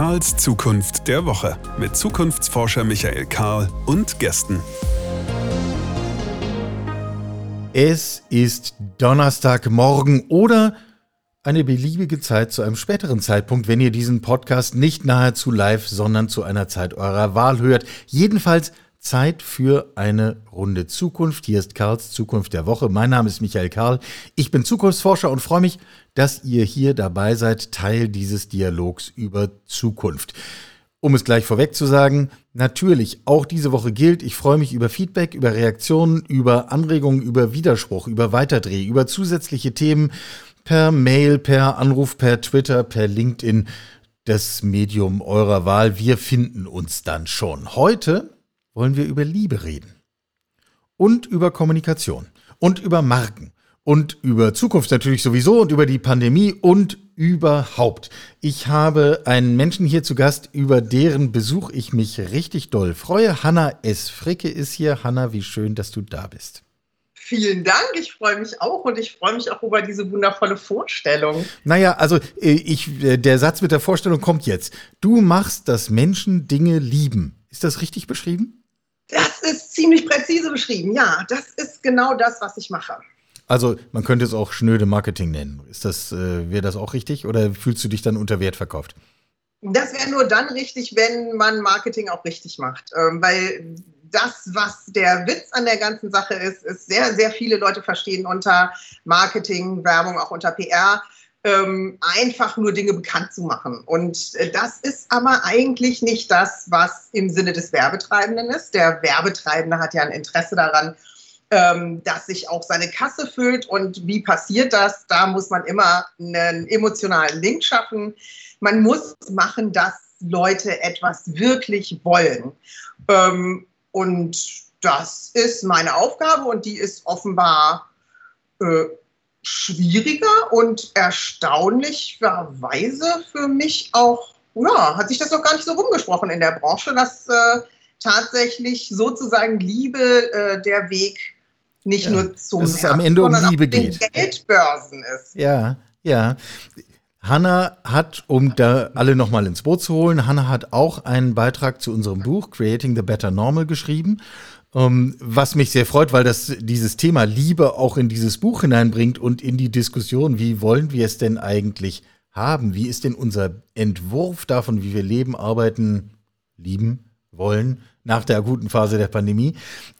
Karls Zukunft der Woche mit Zukunftsforscher Michael Karl und Gästen. Es ist Donnerstagmorgen oder eine beliebige Zeit zu einem späteren Zeitpunkt, wenn ihr diesen Podcast nicht nahezu live, sondern zu einer Zeit eurer Wahl hört. Jedenfalls Zeit für eine Runde Zukunft. Hier ist Karls Zukunft der Woche. Mein Name ist Michael Karl. Ich bin Zukunftsforscher und freue mich, dass ihr hier dabei seid, Teil dieses Dialogs über Zukunft. Um es gleich vorweg zu sagen, natürlich, auch diese Woche gilt, ich freue mich über Feedback, über Reaktionen, über Anregungen, über Widerspruch, über Weiterdreh, über zusätzliche Themen per Mail, per Anruf, per Twitter, per LinkedIn, das Medium eurer Wahl. Wir finden uns dann schon. Heute wollen wir über Liebe reden. Und über Kommunikation. Und über Marken. Und über Zukunft natürlich sowieso und über die Pandemie und überhaupt. Ich habe einen Menschen hier zu Gast, über deren Besuch ich mich richtig doll freue. Hanna S. Fricke ist hier. Hanna, wie schön, dass du da bist. Vielen Dank, ich freue mich auch und ich freue mich auch über diese wundervolle Vorstellung. Naja, also äh, ich, äh, der Satz mit der Vorstellung kommt jetzt. Du machst, dass Menschen Dinge lieben. Ist das richtig beschrieben? Das ist ziemlich präzise beschrieben, ja. Das ist genau das, was ich mache. Also man könnte es auch schnöde Marketing nennen. Ist das, äh, wäre das auch richtig oder fühlst du dich dann unter Wert verkauft? Das wäre nur dann richtig, wenn man Marketing auch richtig macht. Ähm, weil das, was der Witz an der ganzen Sache ist, ist sehr, sehr viele Leute verstehen unter Marketing, Werbung, auch unter PR ähm, einfach nur Dinge bekannt zu machen. Und äh, das ist aber eigentlich nicht das, was im Sinne des Werbetreibenden ist. Der Werbetreibende hat ja ein Interesse daran, ähm, dass sich auch seine Kasse füllt. Und wie passiert das? Da muss man immer einen emotionalen Link schaffen. Man muss machen, dass Leute etwas wirklich wollen. Ähm, und das ist meine Aufgabe und die ist offenbar äh, schwieriger und erstaunlicherweise für mich auch, ja, hat sich das noch gar nicht so rumgesprochen in der Branche, dass äh, tatsächlich sozusagen Liebe äh, der Weg nicht ja, nur zum dass es am Ende um Liebe geht. Geldbörsen ist. Ja, ja. Hanna hat, um da alle nochmal ins Boot zu holen, Hanna hat auch einen Beitrag zu unserem Buch Creating the Better Normal geschrieben. Um, ähm, was mich sehr freut, weil das dieses Thema Liebe auch in dieses Buch hineinbringt und in die Diskussion, wie wollen wir es denn eigentlich haben? Wie ist denn unser Entwurf davon, wie wir leben, arbeiten, lieben wollen nach der akuten Phase der Pandemie?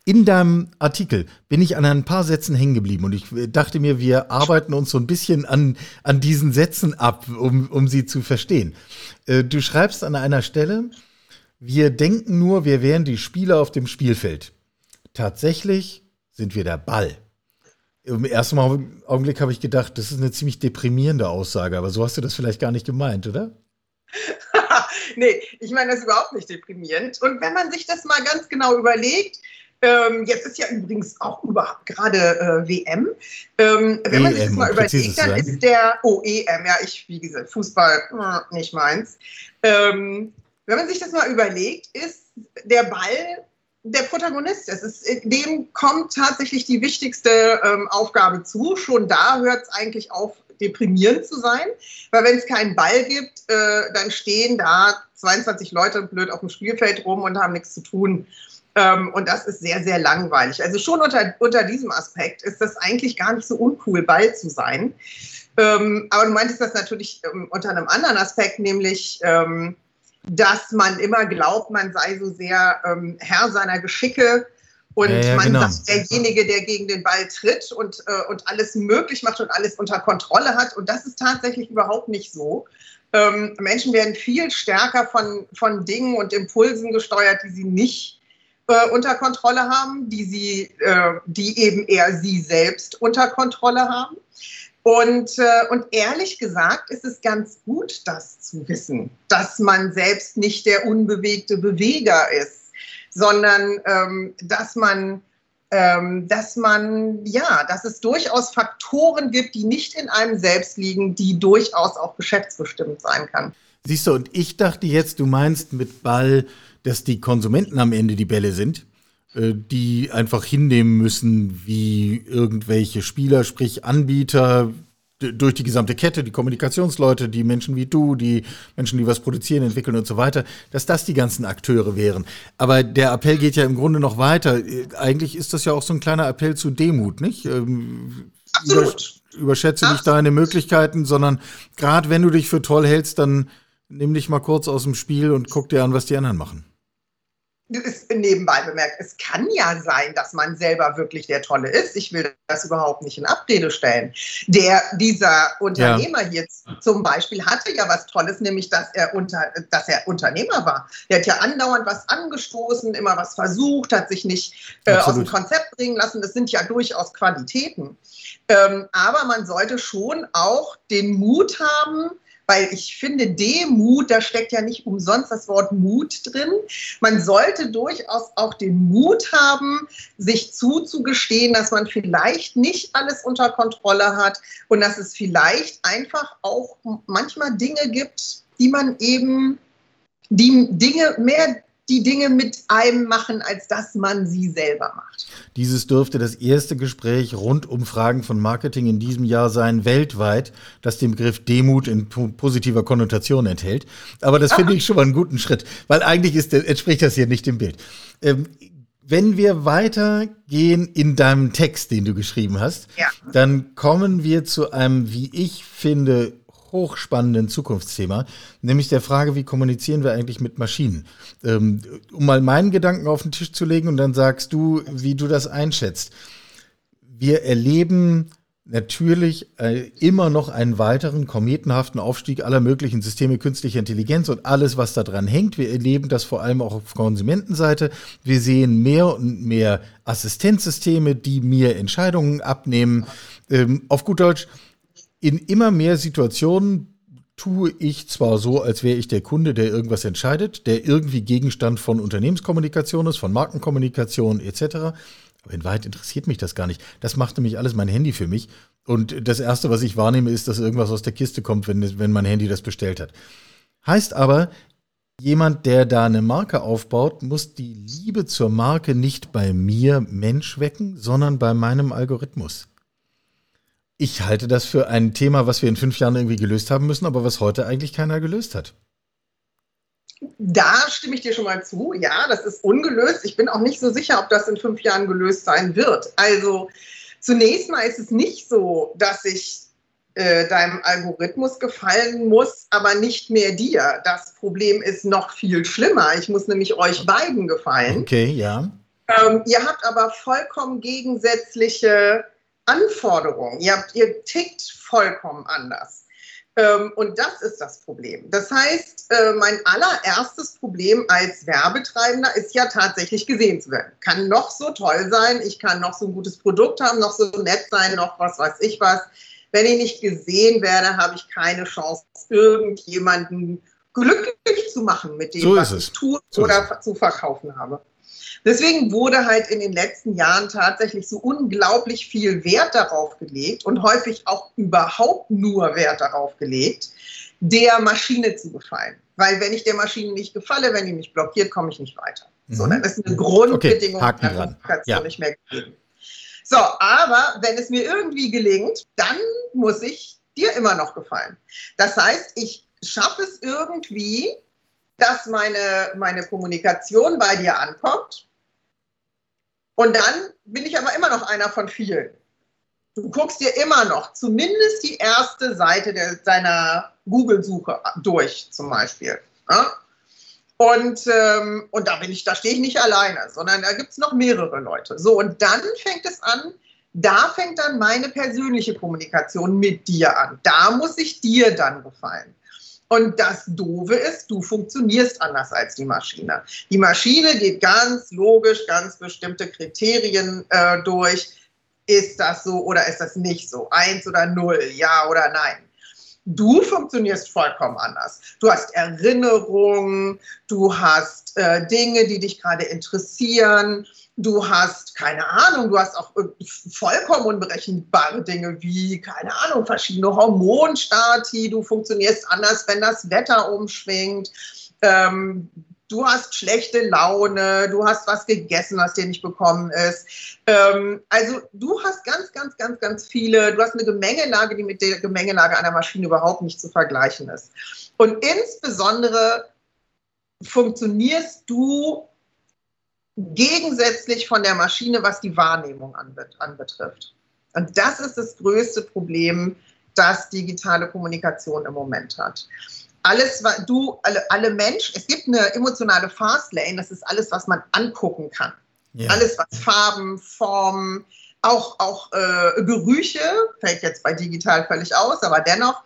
In deinem Artikel bin ich an ein paar Sätzen hängen geblieben und ich dachte mir, wir arbeiten uns so ein bisschen an, an diesen Sätzen ab, um, um sie zu verstehen. Äh, du schreibst an einer Stelle, wir denken nur, wir wären die Spieler auf dem Spielfeld. Tatsächlich sind wir der Ball. Im ersten Augenblick habe ich gedacht, das ist eine ziemlich deprimierende Aussage, aber so hast du das vielleicht gar nicht gemeint, oder? nee, ich meine das ist überhaupt nicht deprimierend. Und wenn man sich das mal ganz genau überlegt, ähm, jetzt ist ja übrigens auch überhaupt gerade äh, WM. Ähm, wenn man sich das mal überlegt, dann ist der OEM, oh, ja, ich, wie gesagt, Fußball, äh, nicht meins. Ähm, wenn man sich das mal überlegt, ist der Ball der Protagonist ist. Ist. Dem kommt tatsächlich die wichtigste ähm, Aufgabe zu. Schon da hört es eigentlich auf, deprimierend zu sein. Weil wenn es keinen Ball gibt, äh, dann stehen da 22 Leute blöd auf dem Spielfeld rum und haben nichts zu tun. Ähm, und das ist sehr, sehr langweilig. Also schon unter, unter diesem Aspekt ist das eigentlich gar nicht so uncool, Ball zu sein. Ähm, aber du meintest das natürlich ähm, unter einem anderen Aspekt, nämlich ähm, dass man immer glaubt, man sei so sehr ähm, Herr seiner Geschicke und ja, ja, man genau. sagt, derjenige, der gegen den Ball tritt und, äh, und alles möglich macht und alles unter Kontrolle hat. Und das ist tatsächlich überhaupt nicht so. Ähm, Menschen werden viel stärker von, von Dingen und Impulsen gesteuert, die sie nicht äh, unter Kontrolle haben, die, sie, äh, die eben eher sie selbst unter Kontrolle haben. Und, äh, und ehrlich gesagt ist es ganz gut, das zu wissen, dass man selbst nicht der unbewegte Beweger ist, sondern ähm, dass man ähm, dass man, ja, dass es durchaus Faktoren gibt, die nicht in einem selbst liegen, die durchaus auch geschäftsbestimmt sein kann. Siehst du, und ich dachte jetzt, du meinst mit Ball, dass die Konsumenten am Ende die Bälle sind. Äh, die einfach hinnehmen müssen, wie irgendwelche Spieler, sprich Anbieter, durch die gesamte Kette, die Kommunikationsleute, die Menschen wie du, die Menschen, die was produzieren, entwickeln und so weiter, dass das die ganzen Akteure wären. Aber der Appell geht ja im Grunde noch weiter. Eigentlich ist das ja auch so ein kleiner Appell zu Demut, nicht? Ähm, Absolut. überschätze Absolut. nicht deine Möglichkeiten, sondern gerade wenn du dich für toll hältst, dann nimm dich mal kurz aus dem Spiel und guck dir an, was die anderen machen ist nebenbei bemerkt, es kann ja sein, dass man selber wirklich der Tolle ist. Ich will das überhaupt nicht in Abrede stellen. Der, dieser Unternehmer ja. hier zum Beispiel hatte ja was Tolles, nämlich dass er, unter, dass er Unternehmer war. Der hat ja andauernd was angestoßen, immer was versucht, hat sich nicht äh, aus dem Konzept bringen lassen. Das sind ja durchaus Qualitäten. Ähm, aber man sollte schon auch den Mut haben, weil ich finde, Demut, da steckt ja nicht umsonst das Wort Mut drin. Man sollte durchaus auch den Mut haben, sich zuzugestehen, dass man vielleicht nicht alles unter Kontrolle hat und dass es vielleicht einfach auch manchmal Dinge gibt, die man eben, die Dinge mehr die Dinge mit einem machen, als dass man sie selber macht. Dieses dürfte das erste Gespräch rund um Fragen von Marketing in diesem Jahr sein, weltweit, das den Begriff Demut in positiver Konnotation enthält. Aber das finde ich schon mal einen guten Schritt, weil eigentlich ist, entspricht das hier nicht dem Bild. Ähm, wenn wir weitergehen in deinem Text, den du geschrieben hast, ja. dann kommen wir zu einem, wie ich finde, hochspannenden Zukunftsthema, nämlich der Frage, wie kommunizieren wir eigentlich mit Maschinen? Ähm, um mal meinen Gedanken auf den Tisch zu legen und dann sagst du, wie du das einschätzt. Wir erleben natürlich äh, immer noch einen weiteren kometenhaften Aufstieg aller möglichen Systeme künstlicher Intelligenz und alles, was daran hängt. Wir erleben das vor allem auch auf Konsumentenseite. Wir sehen mehr und mehr Assistenzsysteme, die mir Entscheidungen abnehmen. Ähm, auf gut Deutsch, in immer mehr Situationen tue ich zwar so, als wäre ich der Kunde, der irgendwas entscheidet, der irgendwie Gegenstand von Unternehmenskommunikation ist, von Markenkommunikation etc. Aber in Wahrheit interessiert mich das gar nicht. Das macht nämlich alles mein Handy für mich. Und das Erste, was ich wahrnehme, ist, dass irgendwas aus der Kiste kommt, wenn, wenn mein Handy das bestellt hat. Heißt aber, jemand, der da eine Marke aufbaut, muss die Liebe zur Marke nicht bei mir Mensch wecken, sondern bei meinem Algorithmus. Ich halte das für ein Thema, was wir in fünf Jahren irgendwie gelöst haben müssen, aber was heute eigentlich keiner gelöst hat. Da stimme ich dir schon mal zu. Ja, das ist ungelöst. Ich bin auch nicht so sicher, ob das in fünf Jahren gelöst sein wird. Also zunächst mal ist es nicht so, dass ich äh, deinem Algorithmus gefallen muss, aber nicht mehr dir. Das Problem ist noch viel schlimmer. Ich muss nämlich euch beiden gefallen. Okay, ja. Ähm, ihr habt aber vollkommen gegensätzliche Anforderungen. Ihr, habt, ihr tickt vollkommen anders. Ähm, und das ist das Problem. Das heißt, äh, mein allererstes Problem als Werbetreibender ist ja tatsächlich gesehen zu werden. Kann noch so toll sein, ich kann noch so ein gutes Produkt haben, noch so nett sein, noch was weiß ich was. Wenn ich nicht gesehen werde, habe ich keine Chance, irgendjemanden glücklich zu machen mit dem, so was ich tue so oder zu verkaufen habe. Deswegen wurde halt in den letzten Jahren tatsächlich so unglaublich viel Wert darauf gelegt und häufig auch überhaupt nur Wert darauf gelegt, der Maschine zu gefallen. Weil wenn ich der Maschine nicht gefalle, wenn die mich blockiert, komme ich nicht weiter. Mhm. So, dann ist eine Grundbedingung okay, der Kommunikation ja. nicht mehr gegeben. So, aber wenn es mir irgendwie gelingt, dann muss ich dir immer noch gefallen. Das heißt, ich schaffe es irgendwie, dass meine, meine Kommunikation bei dir ankommt und dann bin ich aber immer noch einer von vielen. Du guckst dir immer noch zumindest die erste Seite der, deiner Google-Suche durch, zum Beispiel. Ja? Und, ähm, und da bin ich, da stehe ich nicht alleine, sondern da gibt es noch mehrere Leute. So, und dann fängt es an, da fängt dann meine persönliche Kommunikation mit dir an. Da muss ich dir dann gefallen. Und das Doofe ist, du funktionierst anders als die Maschine. Die Maschine geht ganz logisch, ganz bestimmte Kriterien äh, durch. Ist das so oder ist das nicht so? Eins oder null, ja oder nein? Du funktionierst vollkommen anders. Du hast Erinnerungen, du hast äh, Dinge, die dich gerade interessieren, du hast, keine Ahnung, du hast auch vollkommen unberechenbare Dinge wie, keine Ahnung, verschiedene Hormonstati, du funktionierst anders, wenn das Wetter umschwingt. Ähm, du hast schlechte Laune, du hast was gegessen, was dir nicht bekommen ist. Ähm, also du hast ganz, ganz, ganz, ganz viele, du hast eine Gemengelage, die mit der Gemengelage einer Maschine überhaupt nicht zu vergleichen ist. Und insbesondere funktionierst du gegensätzlich von der Maschine, was die Wahrnehmung anbetrifft. Und das ist das größte Problem, das digitale Kommunikation im Moment hat. Alles, was du, alle, alle Menschen, es gibt eine emotionale Fastlane, das ist alles, was man angucken kann. Ja. Alles, was Farben, Formen, auch, auch äh, Gerüche, fällt jetzt bei digital völlig aus, aber dennoch,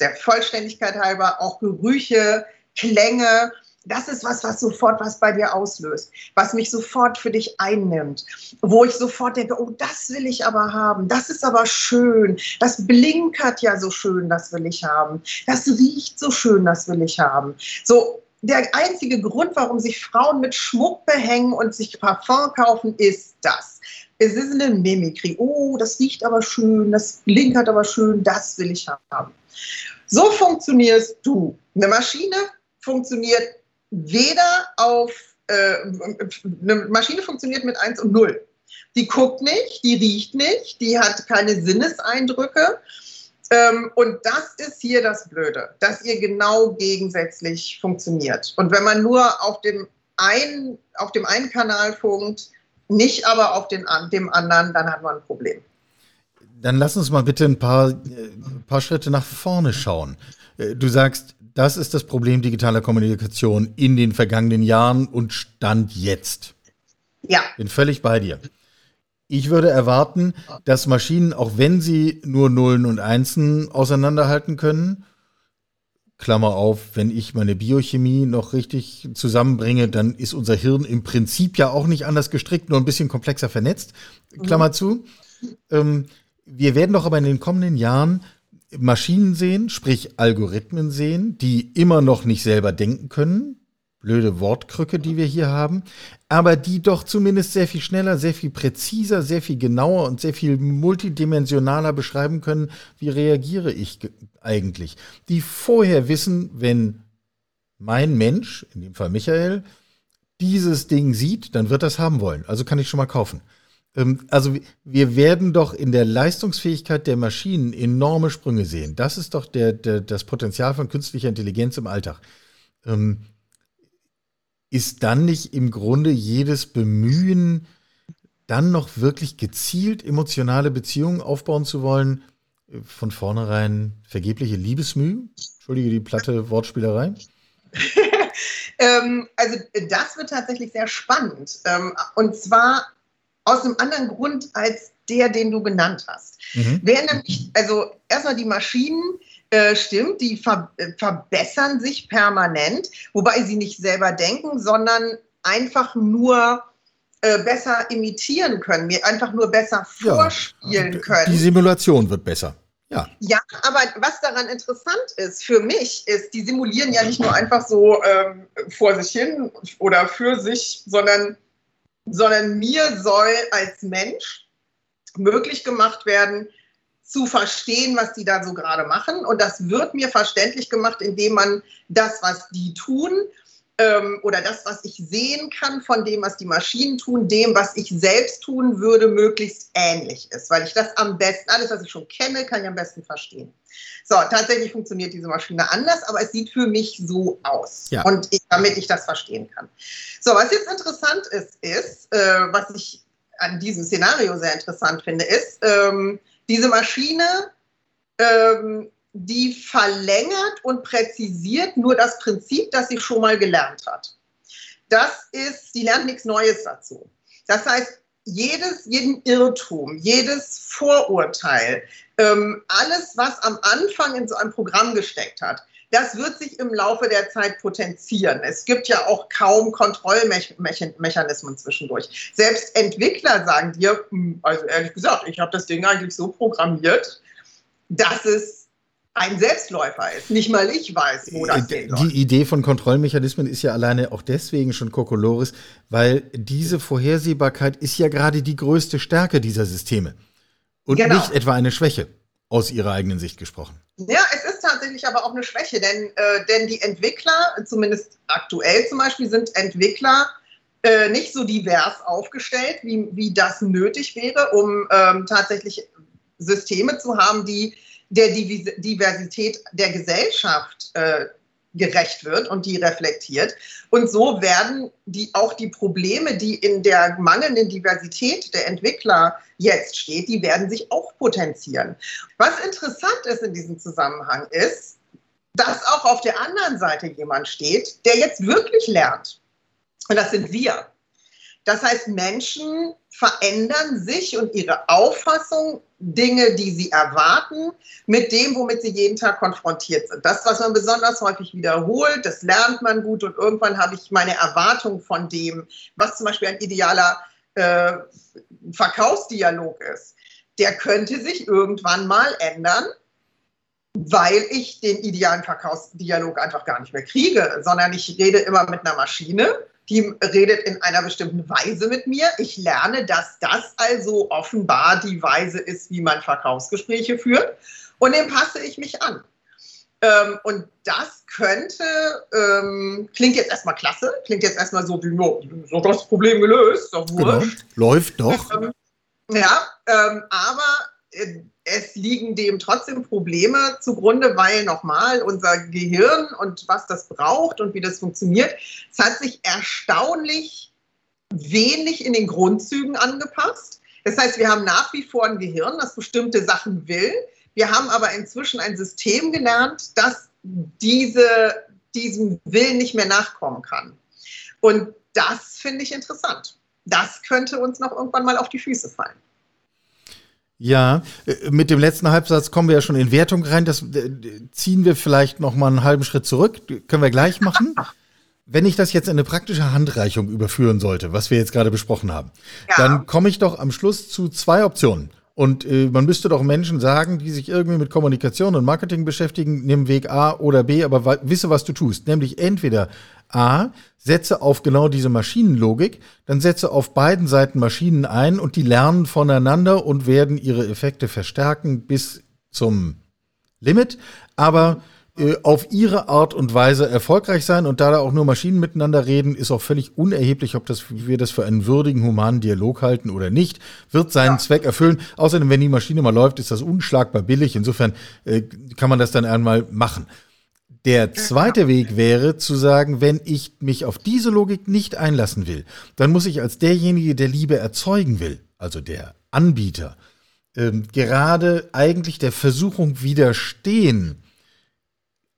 der Vollständigkeit halber, auch Gerüche, Klänge, das ist was, was sofort was bei dir auslöst, was mich sofort für dich einnimmt, wo ich sofort denke, oh, das will ich aber haben, das ist aber schön, das blinkert ja so schön, das will ich haben, das riecht so schön, das will ich haben. So, der einzige Grund, warum sich Frauen mit Schmuck behängen und sich Parfum kaufen, ist das. Es ist eine Mimikry. Oh, das riecht aber schön, das blinkert aber schön, das will ich haben. So funktionierst du. Eine Maschine funktioniert weder auf, äh, eine Maschine funktioniert mit 1 und 0. Die guckt nicht, die riecht nicht, die hat keine Sinneseindrücke. Ähm, und das ist hier das Blöde, dass ihr genau gegensätzlich funktioniert. Und wenn man nur auf dem einen, auf dem einen Kanal funkt, nicht aber auf den, dem anderen, dann hat man ein Problem. Dann lass uns mal bitte ein paar, äh, paar Schritte nach vorne schauen. Äh, du sagst, das ist das Problem digitaler Kommunikation in den vergangenen Jahren und Stand jetzt. Ja. Bin völlig bei dir. Ich würde erwarten, dass Maschinen, auch wenn sie nur Nullen und Einsen auseinanderhalten können, Klammer auf, wenn ich meine Biochemie noch richtig zusammenbringe, dann ist unser Hirn im Prinzip ja auch nicht anders gestrickt, nur ein bisschen komplexer vernetzt. Klammer mhm. zu. Ähm, wir werden doch aber in den kommenden Jahren Maschinen sehen, sprich Algorithmen sehen, die immer noch nicht selber denken können. Blöde Wortkrücke, die wir hier haben, aber die doch zumindest sehr viel schneller, sehr viel präziser, sehr viel genauer und sehr viel multidimensionaler beschreiben können, wie reagiere ich eigentlich. Die vorher wissen, wenn mein Mensch, in dem Fall Michael, dieses Ding sieht, dann wird das haben wollen. Also kann ich schon mal kaufen. Ähm, also wir werden doch in der Leistungsfähigkeit der Maschinen enorme Sprünge sehen. Das ist doch der, der, das Potenzial von künstlicher Intelligenz im Alltag. Ähm, ist dann nicht im Grunde jedes Bemühen, dann noch wirklich gezielt emotionale Beziehungen aufbauen zu wollen, äh, von vornherein vergebliche Liebesmüh? Entschuldige die platte Wortspielerei. ähm, also das wird tatsächlich sehr spannend. Ähm, und zwar aus einem anderen Grund als der, den du genannt hast. Mhm. Wären nämlich, also erstmal die Maschinen, äh, stimmt, die ver äh, verbessern sich permanent, wobei sie nicht selber denken, sondern einfach nur äh, besser imitieren können, mir einfach nur besser vorspielen ja, können. Die Simulation wird besser. Ja. ja, aber was daran interessant ist für mich, ist, die simulieren ja nicht nur einfach so ähm, vor sich hin oder für sich, sondern sondern mir soll als Mensch möglich gemacht werden, zu verstehen, was die da so gerade machen. Und das wird mir verständlich gemacht, indem man das, was die tun, ähm, oder das, was ich sehen kann von dem, was die Maschinen tun, dem, was ich selbst tun würde, möglichst ähnlich ist. Weil ich das am besten, alles, was ich schon kenne, kann ich am besten verstehen. So, tatsächlich funktioniert diese Maschine anders, aber es sieht für mich so aus. Ja. Und ich, damit ich das verstehen kann. So, was jetzt interessant ist, ist, äh, was ich an diesem Szenario sehr interessant finde, ist, ähm, diese Maschine ähm, die verlängert und präzisiert nur das Prinzip, das sie schon mal gelernt hat. Das ist, sie lernt nichts Neues dazu. Das heißt, jedes, jeden Irrtum, jedes Vorurteil, ähm, alles, was am Anfang in so ein Programm gesteckt hat, das wird sich im Laufe der Zeit potenzieren. Es gibt ja auch kaum Kontrollmechanismen zwischendurch. Selbst Entwickler sagen dir, hm, also ehrlich gesagt, ich habe das Ding eigentlich so programmiert, dass es ein Selbstläufer ist. Nicht mal ich weiß, wo das äh, Die Idee von Kontrollmechanismen ist ja alleine auch deswegen schon Kokolores, weil diese Vorhersehbarkeit ist ja gerade die größte Stärke dieser Systeme und genau. nicht etwa eine Schwäche. aus Ihrer eigenen Sicht gesprochen. Ja, es ist tatsächlich aber auch eine Schwäche, denn, äh, denn die Entwickler, zumindest aktuell zum Beispiel, sind Entwickler äh, nicht so divers aufgestellt, wie, wie das nötig wäre, um ähm, tatsächlich Systeme zu haben, die der Diversität der Gesellschaft äh, gerecht wird und die reflektiert. Und so werden die, auch die Probleme, die in der mangelnden Diversität der Entwickler jetzt steht, die werden sich auch potenzieren. Was interessant ist in diesem Zusammenhang ist, dass auch auf der anderen Seite jemand steht, der jetzt wirklich lernt. Und das sind wir. Das heißt, Menschen verändern sich und ihre Auffassung, Dinge, die sie erwarten, mit dem, womit sie jeden Tag konfrontiert sind. Das, was man besonders häufig wiederholt, das lernt man gut und irgendwann habe ich meine Erwartung von dem, was zum Beispiel ein idealer äh, Verkaufsdialog ist. Der könnte sich irgendwann mal ändern, weil ich den idealen Verkaufsdialog einfach gar nicht mehr kriege, sondern ich rede immer mit einer Maschine die redet in einer bestimmten Weise mit mir. Ich lerne, dass das also offenbar die Weise ist, wie man Verkaufsgespräche führt. Und dem passe ich mich an. Ähm, und das könnte, ähm, klingt jetzt erstmal klasse, klingt jetzt erstmal so wie, no, so das Problem gelöst, doch genau. Läuft doch. Ähm, ja, ähm, aber äh, es liegen dem trotzdem Probleme zugrunde, weil nochmal unser Gehirn und was das braucht und wie das funktioniert, es hat sich erstaunlich wenig in den Grundzügen angepasst. Das heißt, wir haben nach wie vor ein Gehirn, das bestimmte Sachen will. Wir haben aber inzwischen ein System gelernt, das diese, diesem Willen nicht mehr nachkommen kann. Und das finde ich interessant. Das könnte uns noch irgendwann mal auf die Füße fallen. Ja, äh, mit dem letzten Halbsatz kommen wir ja schon in Wertung rein. Das äh, ziehen wir vielleicht noch mal einen halben Schritt zurück. Können wir gleich machen. Wenn ich das jetzt in eine praktische Handreichung überführen sollte, was wir jetzt gerade besprochen haben, ja. dann komme ich doch am Schluss zu zwei Optionen. Und äh, man müsste doch Menschen sagen, die sich irgendwie mit Kommunikation und Marketing beschäftigen, nimm Weg A oder B, aber wisse, was du tust. Nämlich entweder A, setze auf genau diese Maschinenlogik, dann setze auf beiden Seiten Maschinen ein und die lernen voneinander und werden ihre Effekte verstärken bis zum Limit, aber äh, auf ihre Art und Weise erfolgreich sein und da da auch nur Maschinen miteinander reden, ist auch völlig unerheblich, ob das, wir das für einen würdigen, humanen Dialog halten oder nicht, wird seinen ja. Zweck erfüllen. Außerdem, wenn die Maschine mal läuft, ist das unschlagbar billig. Insofern äh, kann man das dann einmal machen. Der zweite Weg wäre zu sagen, wenn ich mich auf diese Logik nicht einlassen will, dann muss ich als derjenige, der Liebe erzeugen will, also der Anbieter, ähm, gerade eigentlich der Versuchung widerstehen,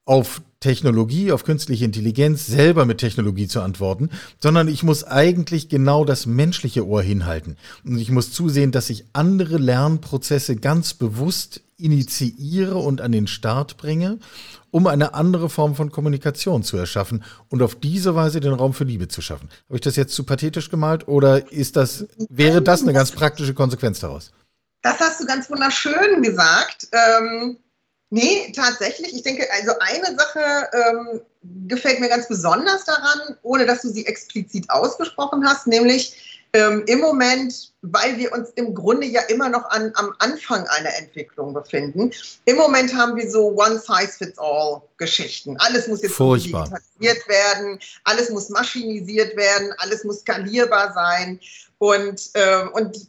auf Technologie, auf künstliche Intelligenz selber mit Technologie zu antworten, sondern ich muss eigentlich genau das menschliche Ohr hinhalten. Und ich muss zusehen, dass ich andere Lernprozesse ganz bewusst initiiere und an den Start bringe, um eine andere Form von Kommunikation zu erschaffen und auf diese Weise den Raum für Liebe zu schaffen. Habe ich das jetzt zu pathetisch gemalt oder ist das, wäre das eine ganz praktische Konsequenz daraus? Das hast du ganz wunderschön gesagt. Ähm, nee, tatsächlich. Ich denke, also eine Sache ähm, gefällt mir ganz besonders daran, ohne dass du sie explizit ausgesprochen hast, nämlich ähm, im Moment, weil wir uns im Grunde ja immer noch an, am Anfang einer Entwicklung befinden. Im Moment haben wir so One-Size-Fits-All-Geschichten. Alles muss jetzt digitalisiert werden, alles muss maschinisiert werden, alles muss skalierbar sein. Und, äh, und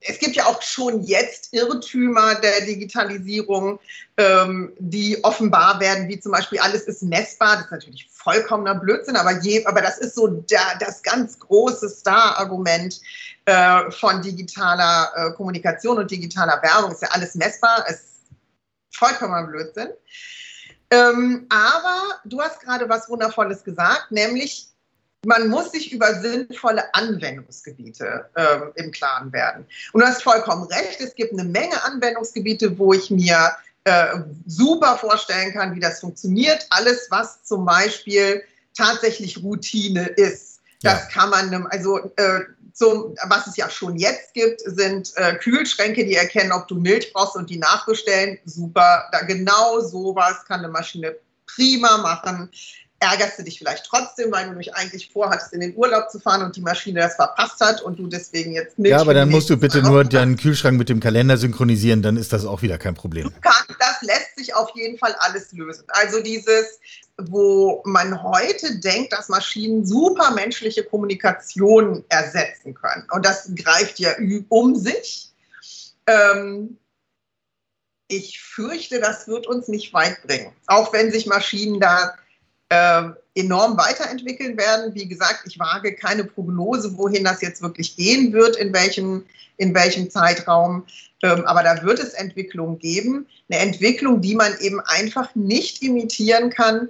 es gibt ja auch schon jetzt Irrtümer der Digitalisierung, ähm, die offenbar werden, wie zum Beispiel alles ist messbar. Das ist natürlich vollkommener Blödsinn, aber, je, aber das ist so der, das ganz große Star-Argument äh, von digitaler äh, Kommunikation und digitaler Werbung. Ist ja alles messbar, ist vollkommener Blödsinn. Ähm, aber du hast gerade was Wundervolles gesagt, nämlich man muss sich über sinnvolle Anwendungsgebiete ähm, im Klaren werden. Und du hast vollkommen recht, es gibt eine Menge Anwendungsgebiete, wo ich mir äh, super vorstellen kann, wie das funktioniert. Alles, was zum Beispiel tatsächlich Routine ist. Das ja. kann man, also äh, zum, was es ja schon jetzt gibt, sind äh, Kühlschränke, die erkennen, ob du Milch brauchst und die nachbestellen. Super, da genau sowas kann eine Maschine prima machen ärgerst du dich vielleicht trotzdem, weil du dich eigentlich vorhattest, in den Urlaub zu fahren und die Maschine das verpasst hat und du deswegen jetzt Milch Ja, aber dann musst du bitte nur deinen Kühlschrank mit dem Kalender synchronisieren, dann ist das auch wieder kein Problem. das lässt sich auf jeden Fall alles lösen. Also dieses, wo man heute denkt, dass Maschinen super menschliche Kommunikation ersetzen können. Und das greift ja um sich. Ähm, ich fürchte, das wird uns nicht weit bringen. Auch wenn sich Maschinen da enorm weiterentwickeln werden. Wie gesagt, ich wage keine Prognose, wohin das jetzt wirklich gehen wird, in welchem, in welchem Zeitraum. Ähm, aber da wird es Entwicklungen geben. Eine Entwicklung, die man eben einfach nicht imitieren kann,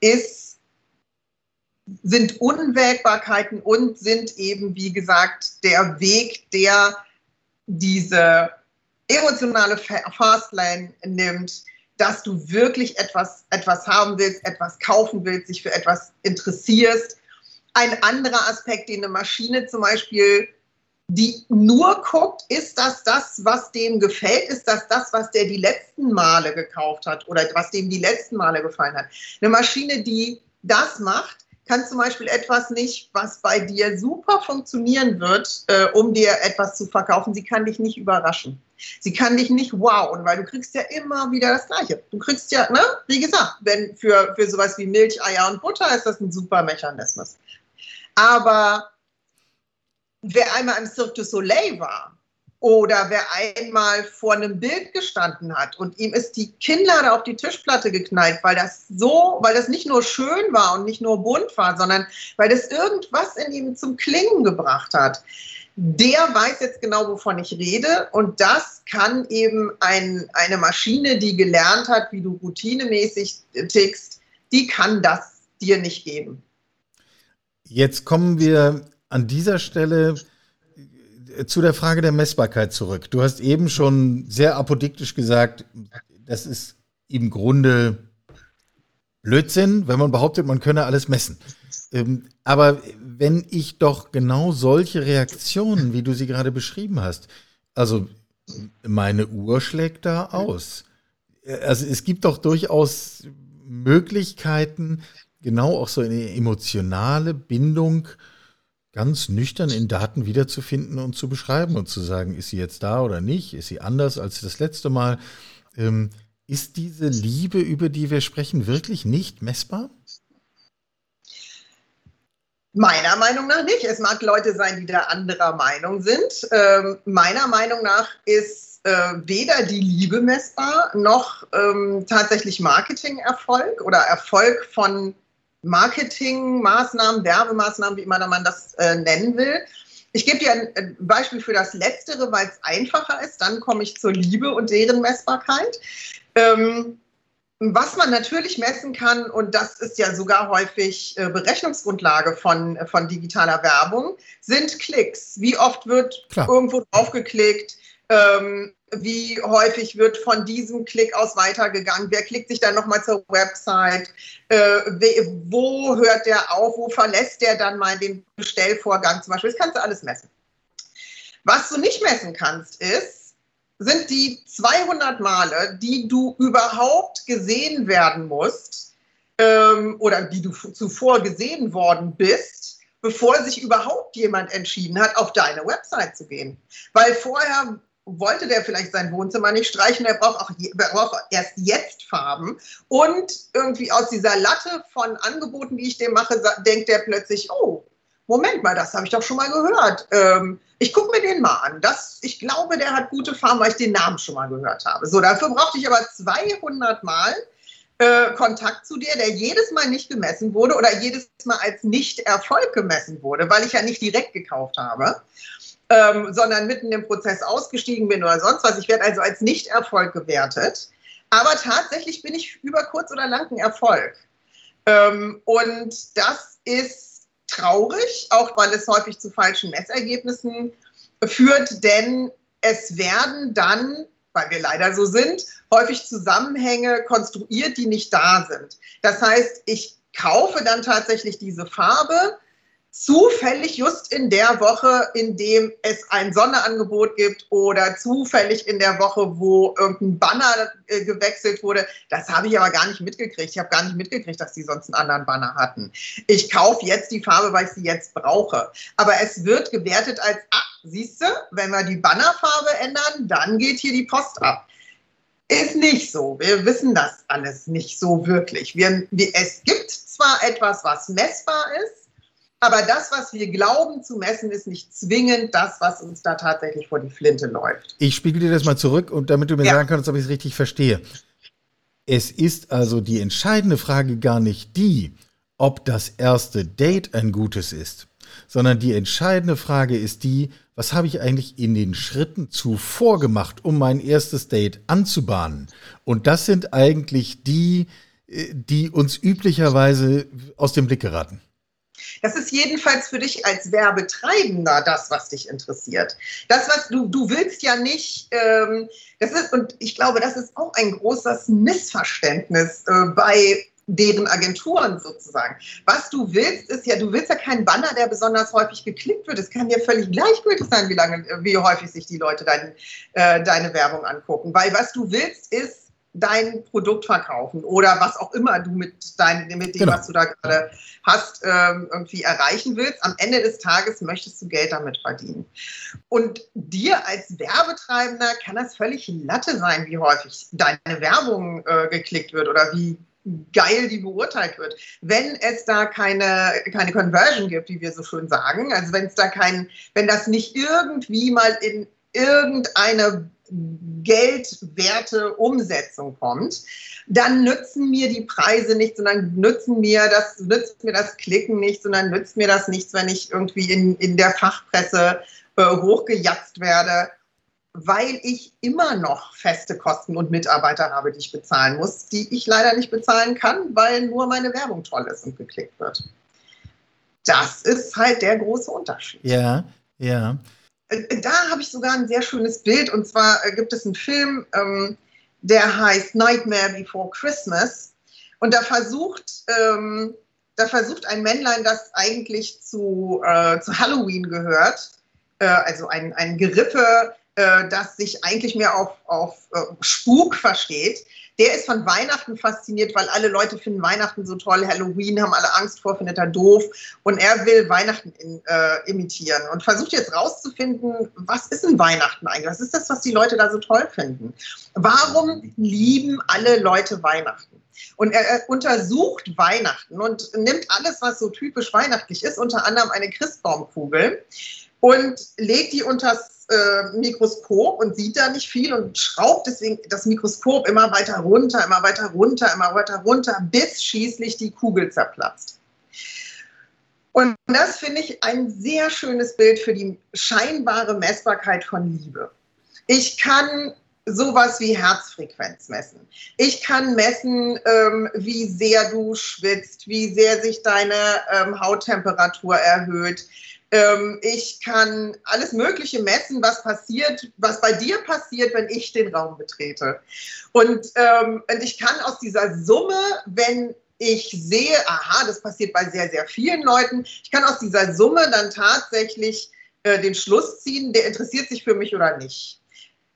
ist, sind Unwägbarkeiten und sind eben, wie gesagt, der Weg, der diese emotionale Fastlane nimmt, dass du wirklich etwas, etwas haben willst, etwas kaufen willst, dich für etwas interessierst. Ein anderer Aspekt, den eine Maschine zum Beispiel, die nur guckt, ist das das, was dem gefällt, ist das das, was der die letzten Male gekauft hat oder was dem die letzten Male gefallen hat. Eine Maschine, die das macht, kann zum Beispiel etwas nicht, was bei dir super funktionieren wird, äh, um dir etwas zu verkaufen. Sie kann dich nicht überraschen. Sie kann dich nicht wowen, weil du kriegst ja immer wieder das Gleiche. Du kriegst ja, ne, wie gesagt, wenn für, für sowas wie Milch, Eier und Butter ist das ein super Mechanismus. Aber wer einmal im Cirque du Soleil war, oder wer einmal vor einem Bild gestanden hat und ihm ist die Kinnlade auf die Tischplatte geknallt, weil das so, weil das nicht nur schön war und nicht nur bunt war, sondern weil das irgendwas in ihm zum Klingen gebracht hat. Der weiß jetzt genau, wovon ich rede. Und das kann eben ein, eine Maschine, die gelernt hat, wie du routinemäßig tickst, die kann das dir nicht geben. Jetzt kommen wir an dieser Stelle zu der Frage der Messbarkeit zurück. Du hast eben schon sehr apodiktisch gesagt, das ist im Grunde Blödsinn, wenn man behauptet, man könne alles messen. Ähm, aber wenn ich doch genau solche Reaktionen, wie du sie gerade beschrieben hast, also meine Uhr schlägt da aus. Also es gibt doch durchaus Möglichkeiten, genau auch so eine emotionale Bindung ganz nüchtern in Daten wiederzufinden und zu beschreiben und zu sagen, ist sie jetzt da oder nicht, ist sie anders als das letzte Mal. Ähm, ist diese Liebe, über die wir sprechen, wirklich nicht messbar? Meiner Meinung nach nicht. Es mag Leute sein, die da anderer Meinung sind. Ähm, meiner Meinung nach ist äh, weder die Liebe messbar noch ähm, tatsächlich Marketingerfolg oder Erfolg von Marketingmaßnahmen, Werbemaßnahmen, wie immer man das äh, nennen will. Ich gebe dir ein Beispiel für das Letztere, weil es einfacher ist. Dann komme ich zur Liebe und deren Messbarkeit. Ähm, was man natürlich messen kann, und das ist ja sogar häufig äh, Berechnungsgrundlage von, von digitaler Werbung, sind Klicks. Wie oft wird Klar. irgendwo draufgeklickt? Ähm, wie häufig wird von diesem Klick aus weitergegangen? Wer klickt sich dann nochmal zur Website? Äh, wo hört der auf? Wo verlässt der dann mal den Bestellvorgang zum Beispiel? Das kannst du alles messen. Was du nicht messen kannst, ist, sind die 200 Male, die du überhaupt gesehen werden musst ähm, oder die du zuvor gesehen worden bist, bevor sich überhaupt jemand entschieden hat, auf deine Website zu gehen. Weil vorher wollte der vielleicht sein Wohnzimmer nicht streichen, er braucht auch er braucht erst jetzt Farben. Und irgendwie aus dieser Latte von Angeboten, die ich dem mache, denkt er plötzlich, oh, Moment mal, das habe ich doch schon mal gehört. Ähm, ich gucke mir den mal an. Das, ich glaube, der hat gute Farben, weil ich den Namen schon mal gehört habe. So, dafür brauchte ich aber 200 Mal äh, Kontakt zu dir, der jedes Mal nicht gemessen wurde oder jedes Mal als Nicht-Erfolg gemessen wurde, weil ich ja nicht direkt gekauft habe ähm, sondern mitten im Prozess ausgestiegen bin oder sonst was. Ich werde also als Nichterfolg gewertet. Aber tatsächlich bin ich über kurz oder lang ein Erfolg. Ähm, und das ist traurig, auch weil es häufig zu falschen Messergebnissen führt, denn es werden dann, weil wir leider so sind, häufig Zusammenhänge konstruiert, die nicht da sind. Das heißt, ich kaufe dann tatsächlich diese Farbe, zufällig just in der Woche, in dem es ein Sonderangebot gibt oder zufällig in der Woche, wo irgendein Banner äh, gewechselt wurde. Das habe ich aber gar nicht mitgekriegt. Ich habe gar nicht mitgekriegt, dass die sonst einen anderen Banner hatten. Ich kaufe jetzt die Farbe, weil ich sie jetzt brauche. Aber es wird gewertet als, ah, siehst du, wenn wir die Bannerfarbe ändern, dann geht hier die Post ab. Ist nicht so. Wir wissen das alles nicht so wirklich. Wir, wir, es gibt zwar etwas, was messbar ist, aber das, was wir glauben zu messen, ist nicht zwingend das, was uns da tatsächlich vor die Flinte läuft. Ich spiegel dir das mal zurück und damit du mir ja. sagen kannst, ob ich es richtig verstehe. Es ist also die entscheidende Frage gar nicht die, ob das erste Date ein gutes ist, sondern die entscheidende Frage ist die, was habe ich eigentlich in den Schritten zuvor gemacht, um mein erstes Date anzubahnen? Und das sind eigentlich die, äh, die uns üblicherweise aus dem Blick geraten. Das ist jedenfalls für dich als Werbetreibender das, was dich interessiert. Das, was du, du willst ja nicht, ähm, das ist, und ich glaube, das ist auch ein großes Missverständnis äh, bei deren Agenturen sozusagen. Was du willst, ist ja, du willst ja keinen Banner, der besonders häufig geklickt wird. Es kann dir völlig gleichgültig sein, wie lange, wie häufig sich die Leute dein, äh, deine Werbung angucken. Weil was du willst, ist dein Produkt verkaufen oder was auch immer du mit, dein, mit dem, genau. was du da gerade hast, ähm, irgendwie erreichen willst. Am Ende des Tages möchtest du Geld damit verdienen. Und dir als Werbetreibender kann das völlig Latte sein, wie häufig deine Werbung äh, geklickt wird oder wie geil die beurteilt wird. Wenn es da keine, keine Conversion gibt, wie wir so schön sagen, also wenn es da kein, wenn das nicht irgendwie mal in irgendeine geldwerte Umsetzung kommt, dann nützen mir die Preise nichts, sondern nützen mir das, nützt mir das Klicken nichts, sondern nützt mir das nichts, wenn ich irgendwie in, in der Fachpresse äh, hochgejatzt werde, weil ich immer noch feste Kosten und Mitarbeiter habe, die ich bezahlen muss, die ich leider nicht bezahlen kann, weil nur meine Werbung toll ist und geklickt wird. Das ist halt der große Unterschied. Ja, ja. Äh, da habe ich sogar ein sehr schönes Bild. Und zwar äh, gibt es einen Film, ähm, der heißt Nightmare Before Christmas. Und da versucht, ähm, da versucht ein Männlein, das eigentlich zu, äh, zu Halloween gehört, äh, also ein, ein Gerippe, äh, das sich eigentlich mehr auf, auf äh, Spuk versteht, der ist von Weihnachten fasziniert, weil alle Leute finden Weihnachten so toll, Halloween haben alle Angst vor, findet er doof und er will Weihnachten in, äh, imitieren und versucht jetzt rauszufinden, was ist denn Weihnachten eigentlich? Was ist das, was die Leute da so toll finden? Warum lieben alle Leute Weihnachten? Und er, er untersucht Weihnachten und nimmt alles, was so typisch weihnachtlich ist, unter anderem eine Christbaumkugel und legt die unters äh, Mikroskop und sieht da nicht viel und schraubt deswegen das Mikroskop immer weiter runter, immer weiter runter, immer weiter runter, bis schließlich die Kugel zerplatzt. Und das finde ich ein sehr schönes Bild für die scheinbare Messbarkeit von Liebe. Ich kann sowas wie Herzfrequenz messen. Ich kann messen, ähm, wie sehr du schwitzt, wie sehr sich deine ähm, Hauttemperatur erhöht, ich kann alles Mögliche messen, was passiert, was bei dir passiert, wenn ich den Raum betrete. Und, ähm, und ich kann aus dieser Summe, wenn ich sehe, aha, das passiert bei sehr, sehr vielen Leuten, ich kann aus dieser Summe dann tatsächlich äh, den Schluss ziehen, der interessiert sich für mich oder nicht.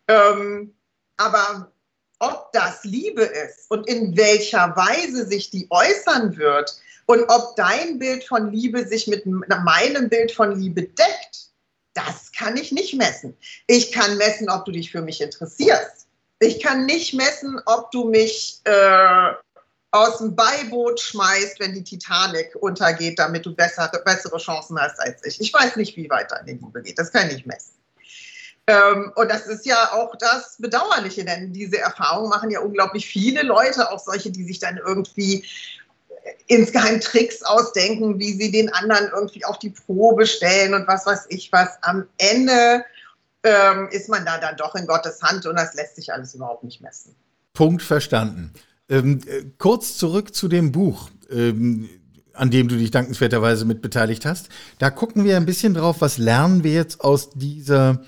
Ähm, aber ob das Liebe ist und in welcher Weise sich die äußern wird, und ob dein Bild von Liebe sich mit meinem Bild von Liebe deckt, das kann ich nicht messen. Ich kann messen, ob du dich für mich interessierst. Ich kann nicht messen, ob du mich äh, aus dem Beiboot schmeißt, wenn die Titanic untergeht, damit du bessere, bessere Chancen hast als ich. Ich weiß nicht, wie weit deine Liebe geht. Das kann ich messen. Ähm, und das ist ja auch das Bedauerliche, denn diese Erfahrungen machen ja unglaublich viele Leute, auch solche, die sich dann irgendwie insgeheim Tricks ausdenken, wie sie den anderen irgendwie auf die Probe stellen und was weiß ich was. Am Ende ähm, ist man da dann doch in Gottes Hand und das lässt sich alles überhaupt nicht messen. Punkt verstanden. Ähm, äh, kurz zurück zu dem Buch, ähm, an dem du dich dankenswerterweise mit beteiligt hast. Da gucken wir ein bisschen drauf, was lernen wir jetzt aus dieser,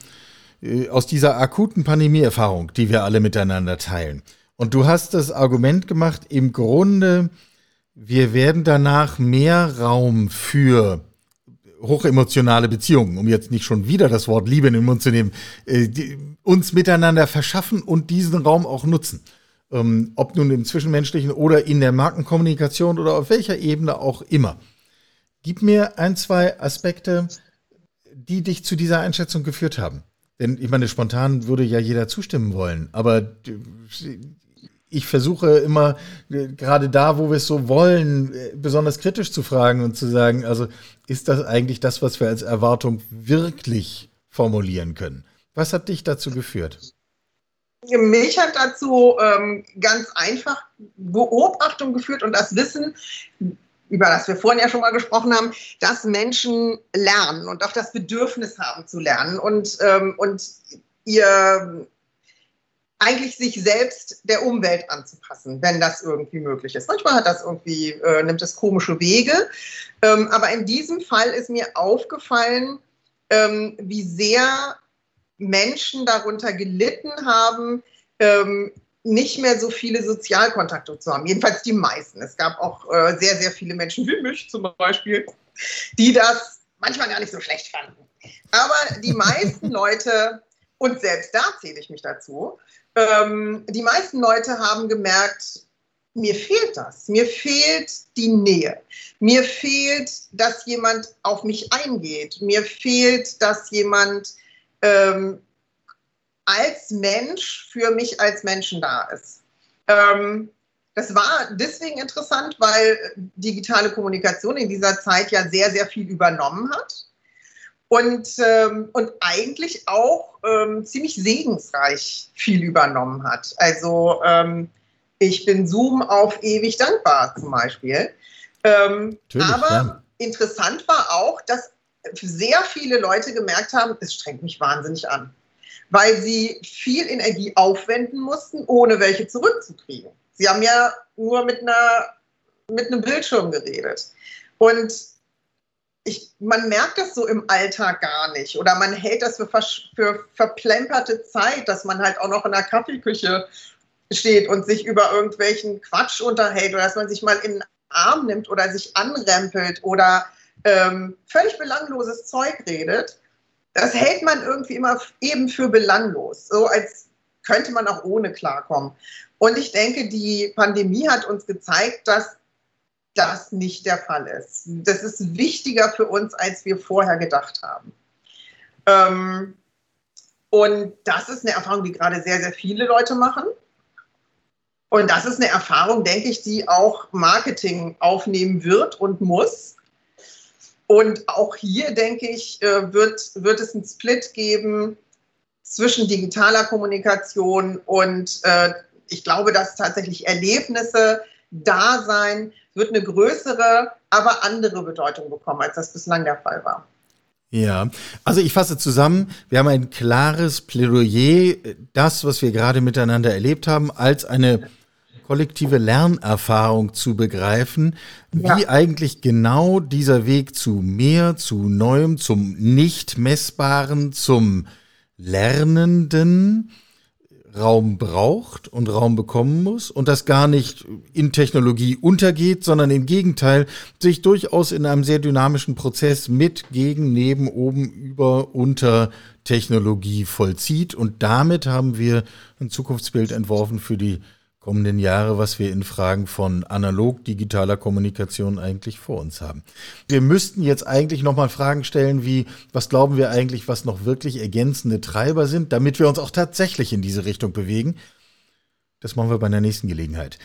äh, aus dieser akuten Pandemieerfahrung, die wir alle miteinander teilen. Und du hast das Argument gemacht, im Grunde wir werden danach mehr Raum für hochemotionale Beziehungen, um jetzt nicht schon wieder das Wort Liebe in den Mund zu nehmen, äh, die, uns miteinander verschaffen und diesen Raum auch nutzen. Ähm, ob nun im Zwischenmenschlichen oder in der Markenkommunikation oder auf welcher Ebene auch immer. Gib mir ein, zwei Aspekte, die dich zu dieser Einschätzung geführt haben. Denn ich meine, spontan würde ja jeder zustimmen wollen, aber ich versuche immer, äh, gerade da, wo wir es so wollen, äh, besonders kritisch zu fragen und zu sagen, also ist das eigentlich das, was wir als Erwartung wirklich formulieren können? Was hat dich dazu geführt? Mich hat dazu ähm, ganz einfach Beobachtung geführt und das Wissen, über das wir vorhin ja schon mal gesprochen haben, dass Menschen lernen und auch das Bedürfnis haben zu lernen und, ähm, und ihr eigentlich sich selbst der Umwelt anzupassen, wenn das irgendwie möglich ist. Manchmal hat das irgendwie, äh, nimmt es komische Wege. Ähm, aber in diesem Fall ist mir aufgefallen, ähm, wie sehr Menschen darunter gelitten haben, ähm, nicht mehr so viele Sozialkontakte zu haben. Jedenfalls die meisten. Es gab auch äh, sehr, sehr viele Menschen wie mich zum Beispiel, die das manchmal gar nicht so schlecht fanden. Aber die meisten Leute, und selbst da zähle ich mich dazu, ähm, die meisten Leute haben gemerkt, mir fehlt das. Mir fehlt die Nähe. Mir fehlt, dass jemand auf mich eingeht. Mir fehlt, dass jemand ähm, als Mensch für mich als Menschen da ist. Ähm, das war deswegen interessant, weil digitale Kommunikation in dieser Zeit ja sehr, sehr viel übernommen hat und, ähm, und eigentlich auch ähm, ziemlich segensreich viel übernommen hat. Also ähm, ich bin Zoom auf ewig dankbar zum Beispiel. Ähm, aber ja. interessant war auch, dass sehr viele Leute gemerkt haben, es strengt mich wahnsinnig an, weil sie viel Energie aufwenden mussten, ohne welche zurückzukriegen. Sie haben ja nur mit, einer, mit einem Bildschirm geredet. Und ich, man merkt das so im Alltag gar nicht oder man hält das für, für verplemperte Zeit, dass man halt auch noch in der Kaffeeküche steht und sich über irgendwelchen Quatsch unterhält oder dass man sich mal in den Arm nimmt oder sich anrempelt oder ähm, völlig belangloses Zeug redet. Das hält man irgendwie immer eben für belanglos, so als könnte man auch ohne klarkommen. Und ich denke, die Pandemie hat uns gezeigt, dass das nicht der Fall ist. Das ist wichtiger für uns, als wir vorher gedacht haben. Ähm, und das ist eine Erfahrung, die gerade sehr, sehr viele Leute machen. Und das ist eine Erfahrung, denke ich, die auch Marketing aufnehmen wird und muss. Und auch hier, denke ich, äh, wird, wird es einen Split geben zwischen digitaler Kommunikation und äh, ich glaube, dass tatsächlich Erlebnisse da sein, wird eine größere, aber andere Bedeutung bekommen, als das bislang der Fall war. Ja, also ich fasse zusammen, wir haben ein klares Plädoyer, das, was wir gerade miteinander erlebt haben, als eine kollektive Lernerfahrung zu begreifen, ja. wie eigentlich genau dieser Weg zu mehr, zu Neuem, zum nicht messbaren, zum Lernenden, Raum braucht und Raum bekommen muss und das gar nicht in Technologie untergeht, sondern im Gegenteil sich durchaus in einem sehr dynamischen Prozess mit, gegen, neben, oben, über, unter Technologie vollzieht. Und damit haben wir ein Zukunftsbild entworfen für die kommenden Jahre, was wir in Fragen von analog digitaler Kommunikation eigentlich vor uns haben. Wir müssten jetzt eigentlich nochmal Fragen stellen wie, was glauben wir eigentlich, was noch wirklich ergänzende Treiber sind, damit wir uns auch tatsächlich in diese Richtung bewegen. Das machen wir bei der nächsten Gelegenheit.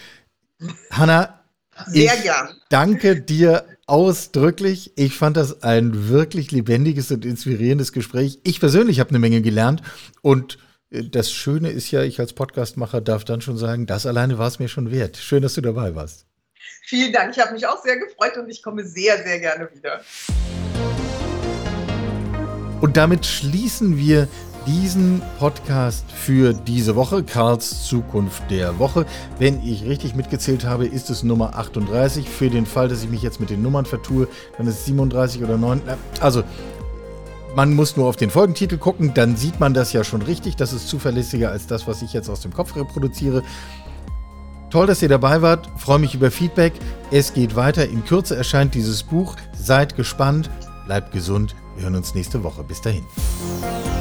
Hanna, Sehr ich gern. danke dir ausdrücklich. Ich fand das ein wirklich lebendiges und inspirierendes Gespräch. Ich persönlich habe eine Menge gelernt und das Schöne ist ja, ich als Podcastmacher darf dann schon sagen, das alleine war es mir schon wert. Schön, dass du dabei warst. Vielen Dank, ich habe mich auch sehr gefreut und ich komme sehr, sehr gerne wieder. Und damit schließen wir diesen Podcast für diese Woche, Karls Zukunft der Woche. Wenn ich richtig mitgezählt habe, ist es Nummer 38. Für den Fall, dass ich mich jetzt mit den Nummern vertue, dann ist es 37 oder 9. Also man muss nur auf den Folgentitel gucken, dann sieht man das ja schon richtig. Das ist zuverlässiger als das, was ich jetzt aus dem Kopf reproduziere. Toll, dass ihr dabei wart. Freue mich über Feedback. Es geht weiter. In Kürze erscheint dieses Buch. Seid gespannt. bleibt gesund. Wir hören uns nächste Woche. Bis dahin.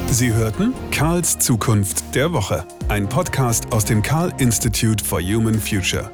Sie hörten Karls Zukunft der Woche, ein Podcast aus dem Karl Institute for Human Future.